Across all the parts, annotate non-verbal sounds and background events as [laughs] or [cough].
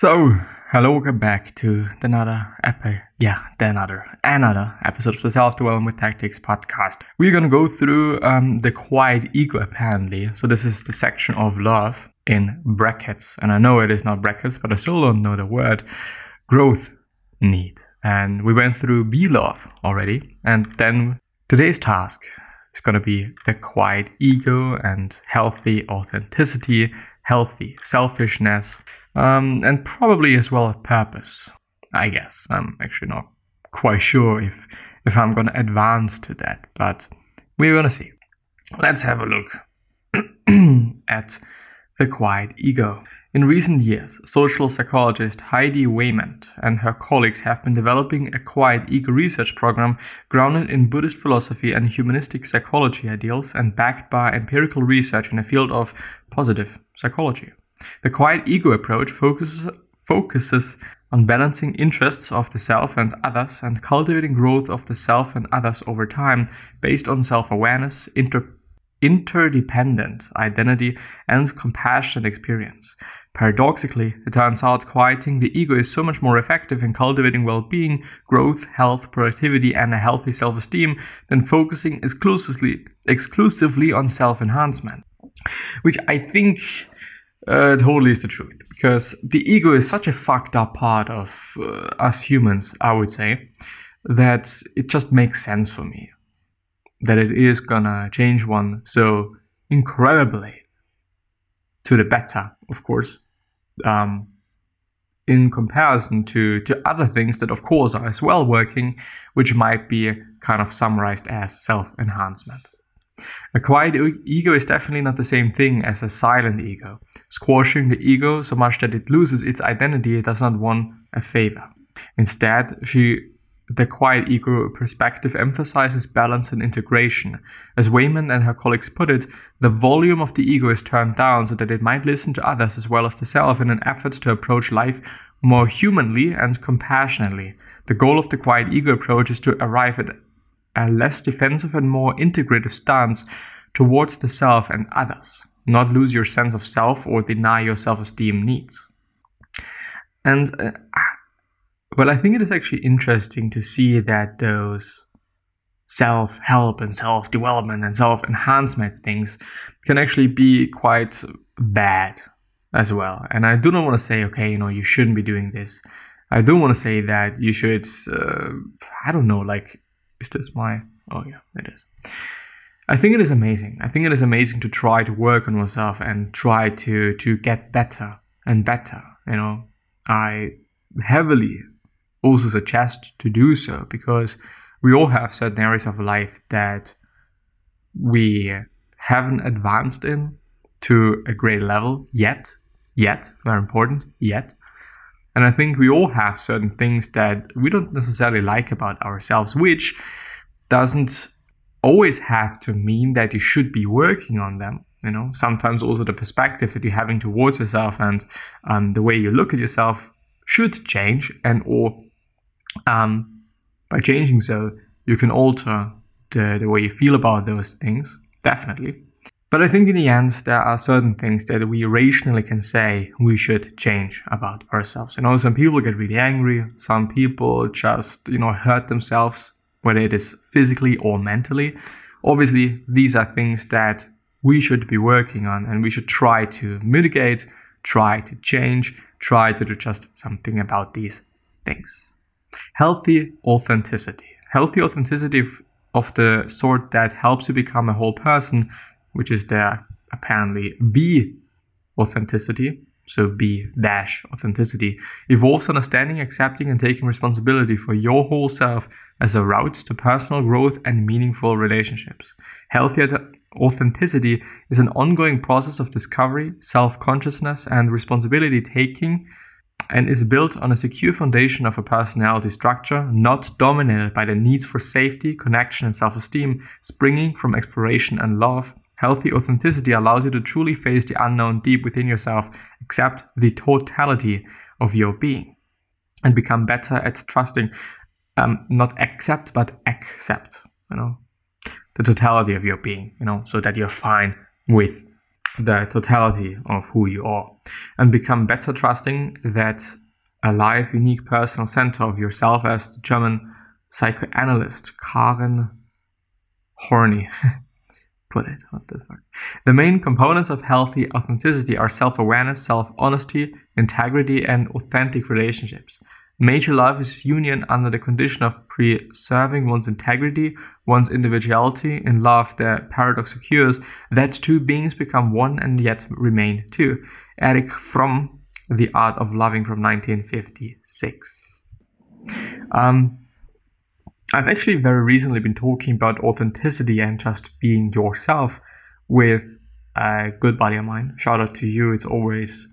So, hello, welcome back to another epi- yeah, another another episode of the Self Development with Tactics podcast. We're gonna go through um, the quiet ego apparently. So this is the section of love in brackets, and I know it is not brackets, but I still don't know the word growth need. And we went through B love already, and then today's task is gonna be the quiet ego and healthy authenticity, healthy selfishness um, and probably as well a purpose. I guess I'm actually not quite sure if if I'm gonna advance to that, but we're gonna see. Let's have a look [clears throat] at the quiet ego. In recent years, social psychologist Heidi Wayment and her colleagues have been developing a quiet ego research program grounded in Buddhist philosophy and humanistic psychology ideals and backed by empirical research in the field of positive psychology. The quiet ego approach focuses, focuses on balancing interests of the self and others and cultivating growth of the self and others over time based on self awareness, inter- interdependent identity, and compassionate experience. Paradoxically, it turns out quieting the ego is so much more effective in cultivating well being, growth, health, productivity, and a healthy self esteem than focusing exclusively, exclusively on self enhancement. Which I think uh, totally is the truth. Because the ego is such a fucked up part of uh, us humans, I would say, that it just makes sense for me. That it is gonna change one so incredibly to the better, of course, um, in comparison to, to other things that, of course, are as well working, which might be kind of summarized as self enhancement. A quiet ego is definitely not the same thing as a silent ego. Squashing the ego so much that it loses its identity does not want a favor. Instead, she the quiet ego perspective emphasizes balance and integration. As Wayment and her colleagues put it, the volume of the ego is turned down so that it might listen to others as well as the self in an effort to approach life more humanly and compassionately. The goal of the quiet ego approach is to arrive at a less defensive and more integrative stance towards the self and others, not lose your sense of self or deny your self esteem needs. And uh, well, I think it is actually interesting to see that those self help and self development and self enhancement things can actually be quite bad as well. And I do not want to say, okay, you know, you shouldn't be doing this. I do want to say that you should, uh, I don't know, like is this my? Oh yeah, it is. I think it is amazing. I think it is amazing to try to work on yourself and try to to get better and better. You know, I heavily also suggest to do so because we all have certain areas of life that we haven't advanced in to a great level yet. Yet, very important, yet. And I think we all have certain things that we don't necessarily like about ourselves, which doesn't always have to mean that you should be working on them. You know, sometimes also the perspective that you're having towards yourself and um, the way you look at yourself should change, and or um, by changing so, you can alter the, the way you feel about those things. Definitely. But I think in the end, there are certain things that we rationally can say we should change about ourselves. You know, some people get really angry. Some people just, you know, hurt themselves, whether it is physically or mentally. Obviously, these are things that we should be working on and we should try to mitigate, try to change, try to do just something about these things. Healthy authenticity. Healthy authenticity of the sort that helps you become a whole person which is there apparently B authenticity, so B dash authenticity, evolves understanding, accepting, and taking responsibility for your whole self as a route to personal growth and meaningful relationships. Healthy authenticity is an ongoing process of discovery, self consciousness, and responsibility taking, and is built on a secure foundation of a personality structure not dominated by the needs for safety, connection, and self esteem, springing from exploration and love Healthy authenticity allows you to truly face the unknown deep within yourself, accept the totality of your being, and become better at trusting, um, not accept, but accept, you know, the totality of your being, you know, so that you're fine with the totality of who you are. And become better trusting that alive, unique personal center of yourself as the German psychoanalyst Karen Horney [laughs] put it. What the fuck? The main components of healthy authenticity are self awareness, self honesty, integrity, and authentic relationships. Major love is union under the condition of preserving one's integrity, one's individuality. In love, the paradox occurs that two beings become one and yet remain two. Erich Fromm, The Art of Loving from 1956. Um, I've actually very recently been talking about authenticity and just being yourself with a good buddy of mine. Shout out to you. It's always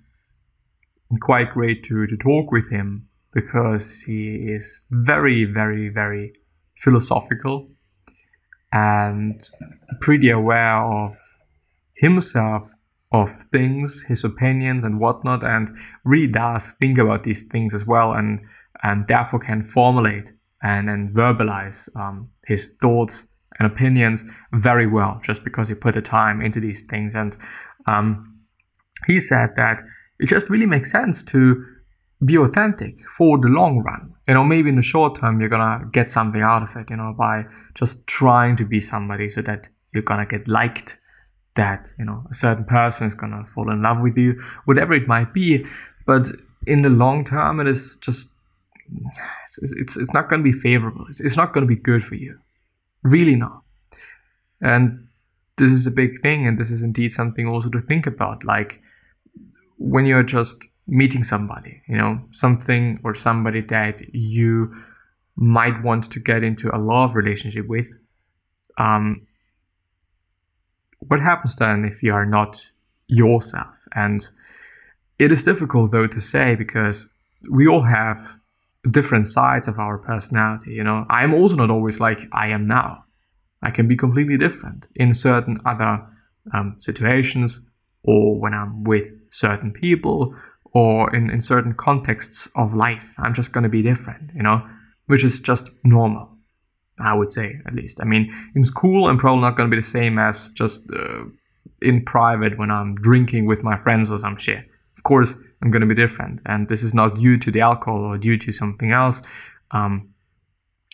quite great to, to talk with him because he is very, very, very philosophical and pretty aware of himself, of things, his opinions, and whatnot, and really does think about these things as well, and and therefore can formulate and then verbalize um, his thoughts and opinions very well, just because he put the time into these things. And um, he said that it just really makes sense to be authentic for the long run. You know, maybe in the short term, you're gonna get something out of it, you know, by just trying to be somebody so that you're gonna get liked, that, you know, a certain person is gonna fall in love with you, whatever it might be. But in the long term, it is just, it's, it's, it's not gonna be favorable. It's, it's not gonna be good for you. Really not. And this is a big thing, and this is indeed something also to think about. Like, when you're just meeting somebody, you know, something or somebody that you might want to get into a love relationship with. Um, what happens then if you are not yourself? And it is difficult though to say because we all have different sides of our personality. You know, I'm also not always like I am now. I can be completely different in certain other um, situations or when I'm with certain people or in, in certain contexts of life. I'm just going to be different, you know, which is just normal. I would say, at least. I mean, in school, I'm probably not going to be the same as just uh, in private when I'm drinking with my friends or some shit. Of course, I'm going to be different. And this is not due to the alcohol or due to something else. Um,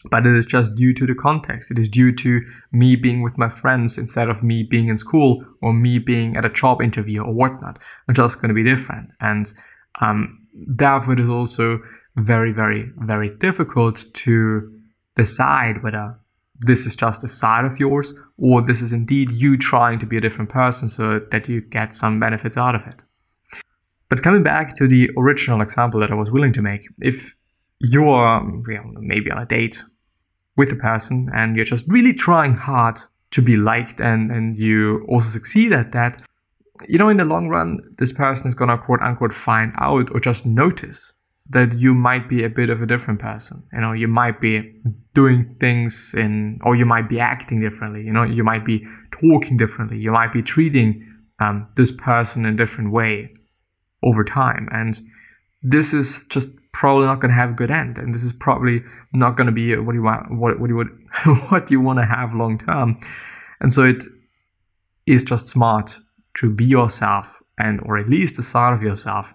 but it is just due to the context. It is due to me being with my friends instead of me being in school or me being at a job interview or whatnot. I'm just going to be different. And um, therefore, it is also very, very, very difficult to decide whether this is just a side of yours or this is indeed you trying to be a different person so that you get some benefits out of it. But coming back to the original example that I was willing to make, if you're you know, maybe on a date with a person and you're just really trying hard to be liked and, and you also succeed at that, you know, in the long run, this person is gonna quote unquote find out or just notice that you might be a bit of a different person. You know, you might be doing things in, or you might be acting differently. You know, you might be talking differently. You might be treating um, this person in a different way over time. And this is just probably not going to have a good end. And this is probably not going to be what you want, what, what you would, [laughs] what you want to have long term. And so it is just smart to be yourself and or at least a side of yourself.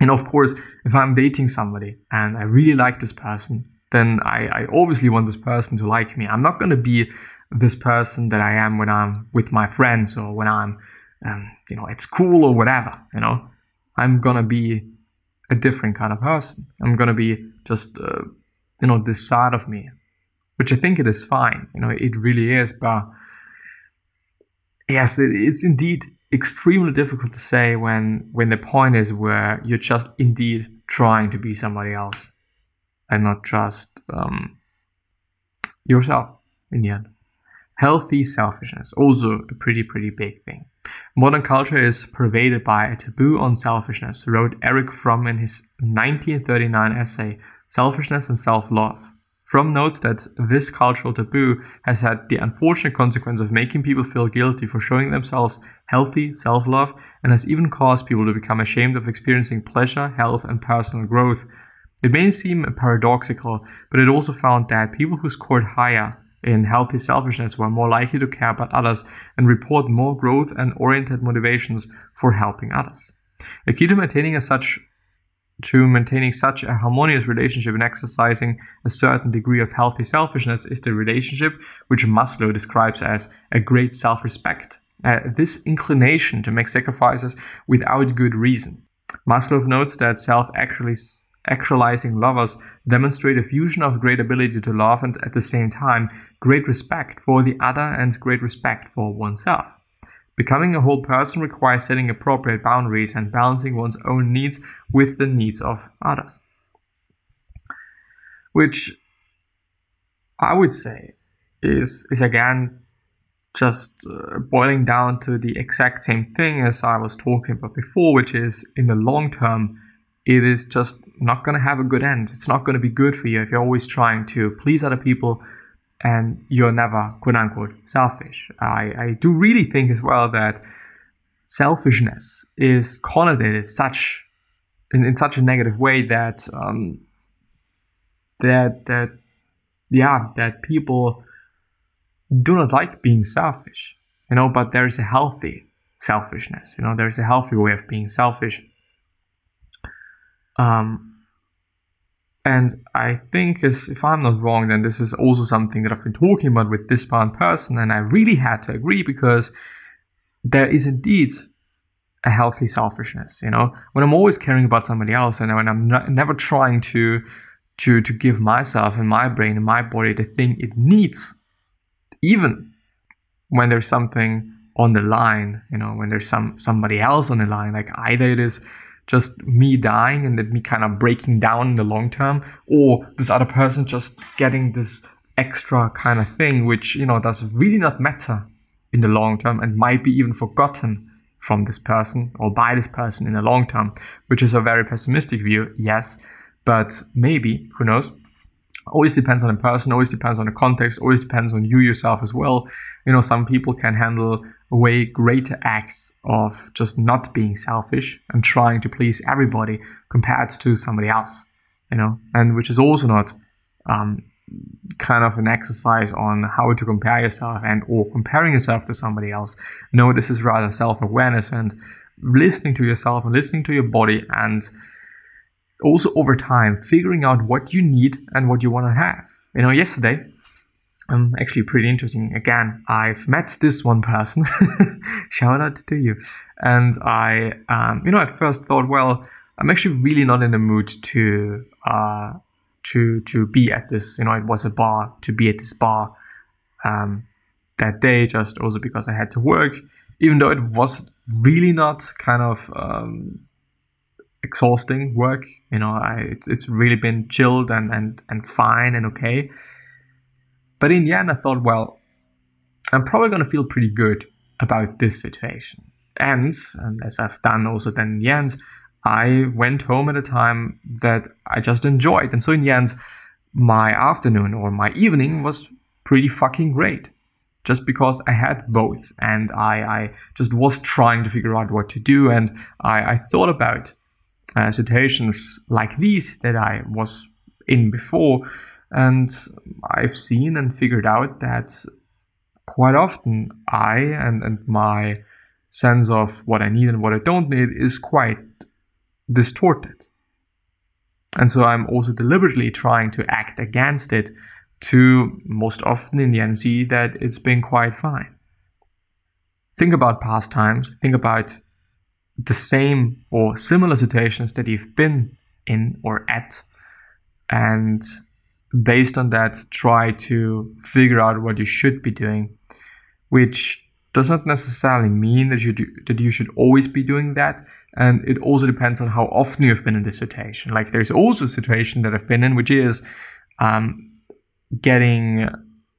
And of course, if I'm dating somebody and I really like this person, then I, I obviously want this person to like me. I'm not going to be this person that I am when I'm with my friends or when I'm, um, you know, at school or whatever. You know, I'm gonna be a different kind of person. I'm gonna be just, uh, you know, this side of me, which I think it is fine. You know, it really is, but yes, it, it's indeed extremely difficult to say when when the point is where you're just indeed trying to be somebody else and not just um, yourself in the end. Healthy selfishness, also a pretty, pretty big thing. Modern culture is pervaded by a taboo on selfishness, wrote Erich Fromm in his 1939 essay, Selfishness and Self Love. Fromm notes that this cultural taboo has had the unfortunate consequence of making people feel guilty for showing themselves healthy self love and has even caused people to become ashamed of experiencing pleasure, health, and personal growth. It may seem paradoxical, but it also found that people who scored higher in healthy selfishness were more likely to care about others and report more growth and oriented motivations for helping others. A key to maintaining a such to maintaining such a harmonious relationship and exercising a certain degree of healthy selfishness is the relationship which Maslow describes as a great self respect. Uh, this inclination to make sacrifices without good reason. Maslow notes that self actualizing lovers demonstrate a fusion of great ability to love and at the same time great respect for the other and great respect for oneself. Becoming a whole person requires setting appropriate boundaries and balancing one's own needs with the needs of others. Which I would say is, is again just uh, boiling down to the exact same thing as I was talking about before, which is in the long term, it is just not going to have a good end. It's not going to be good for you if you're always trying to please other people and you're never quote unquote selfish. I, I do really think as well that selfishness is connotated such in, in such a negative way that um, that that yeah that people do not like being selfish you know but there is a healthy selfishness you know there's a healthy way of being selfish um and I think, if I'm not wrong, then this is also something that I've been talking about with this one person, and I really had to agree because there is indeed a healthy selfishness. You know, when I'm always caring about somebody else, and when I'm not, never trying to to to give myself and my brain and my body the thing it needs, even when there's something on the line. You know, when there's some somebody else on the line, like either it is just me dying and then me kind of breaking down in the long term, or this other person just getting this extra kind of thing, which, you know, does really not matter in the long term and might be even forgotten from this person or by this person in the long term, which is a very pessimistic view, yes, but maybe, who knows? Always depends on the person, always depends on the context, always depends on you yourself as well. You know, some people can handle way greater acts of just not being selfish and trying to please everybody compared to somebody else, you know, and which is also not um, kind of an exercise on how to compare yourself and or comparing yourself to somebody else. No, this is rather self-awareness and listening to yourself and listening to your body and also over time figuring out what you need and what you want to have. You know, yesterday um, actually pretty interesting. Again, I've met this one person. [laughs] Shout out to you. And I, um, you know, at first thought, well, I'm actually really not in the mood to, uh, to, to be at this. You know, it was a bar to be at this bar um, that day, just also because I had to work, even though it was really not kind of um, exhausting work. You know, I, it's, it's really been chilled and, and, and fine and okay. But in the end, I thought, well, I'm probably going to feel pretty good about this situation. And, and as I've done also then in the end, I went home at a time that I just enjoyed. And so in the end, my afternoon or my evening was pretty fucking great. Just because I had both and I, I just was trying to figure out what to do. And I, I thought about uh, situations like these that I was in before and I've seen and figured out that quite often I and, and my sense of what I need and what I don't need is quite distorted. And so I'm also deliberately trying to act against it to most often in the end see that it's been quite fine. Think about past times, think about the same or similar situations that you've been in or at, and based on that, try to figure out what you should be doing, which does not necessarily mean that you do, that you should always be doing that. And it also depends on how often you've been in this situation. Like there's also a situation that I've been in, which is um, getting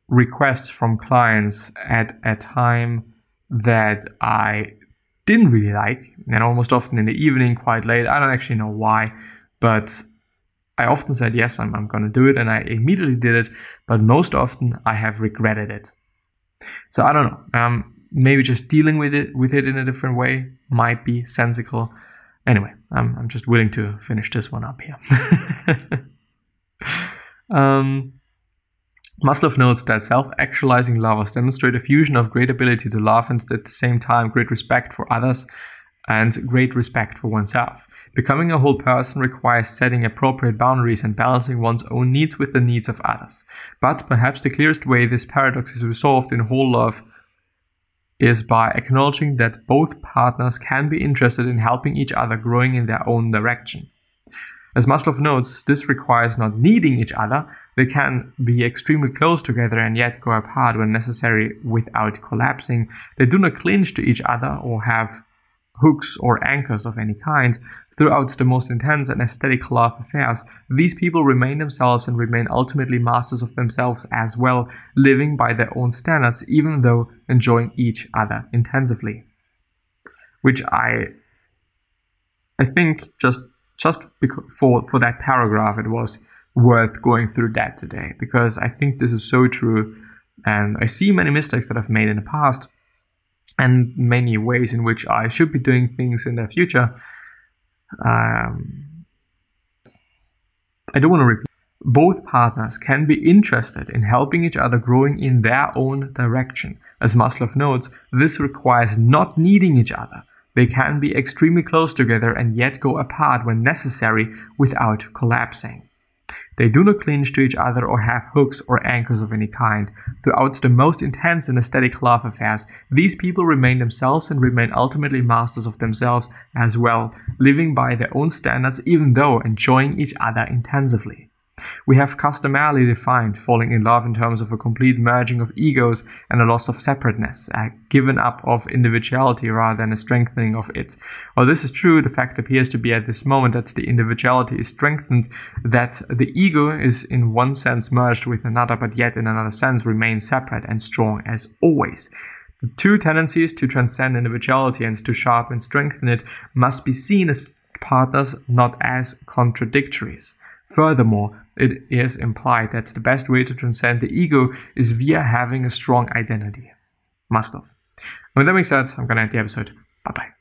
requests from clients at a time that I didn't really like, and almost often in the evening, quite late. I don't actually know why, but I often said, yes, I'm, I'm going to do it, and I immediately did it, but most often I have regretted it. So I don't know. Um, maybe just dealing with it with it in a different way might be sensible. Anyway, I'm, I'm just willing to finish this one up here. [laughs] um, Maslow notes that self actualizing lovers demonstrate a fusion of great ability to love and at the same time great respect for others and great respect for oneself. Becoming a whole person requires setting appropriate boundaries and balancing one's own needs with the needs of others. But perhaps the clearest way this paradox is resolved in whole love is by acknowledging that both partners can be interested in helping each other growing in their own direction. As Maslow notes, this requires not needing each other. They can be extremely close together and yet go apart when necessary without collapsing. They do not clinch to each other or have hooks or anchors of any kind. Throughout the most intense and aesthetic love affairs, these people remain themselves and remain ultimately masters of themselves as well, living by their own standards, even though enjoying each other intensively. Which I, I think just just for for that paragraph, it was worth going through that today because I think this is so true, and I see many mistakes that I've made in the past and many ways in which I should be doing things in the future. Um, I don't want to repeat. Both partners can be interested in helping each other growing in their own direction. As Maslow notes, this requires not needing each other. They can be extremely close together and yet go apart when necessary without collapsing. They do not cling to each other or have hooks or anchors of any kind. Throughout the most intense and aesthetic love affairs, these people remain themselves and remain ultimately masters of themselves as well, living by their own standards even though enjoying each other intensively. We have customarily defined falling in love in terms of a complete merging of egos and a loss of separateness, a given up of individuality rather than a strengthening of it. While this is true, the fact appears to be at this moment that the individuality is strengthened, that the ego is in one sense merged with another, but yet in another sense remains separate and strong as always. The two tendencies to transcend individuality and to sharpen and strengthen it must be seen as partners, not as contradictories. Furthermore, it is implied that the best way to transcend the ego is via having a strong identity. Maslow. And with that being said, I'm gonna end the episode. Bye bye.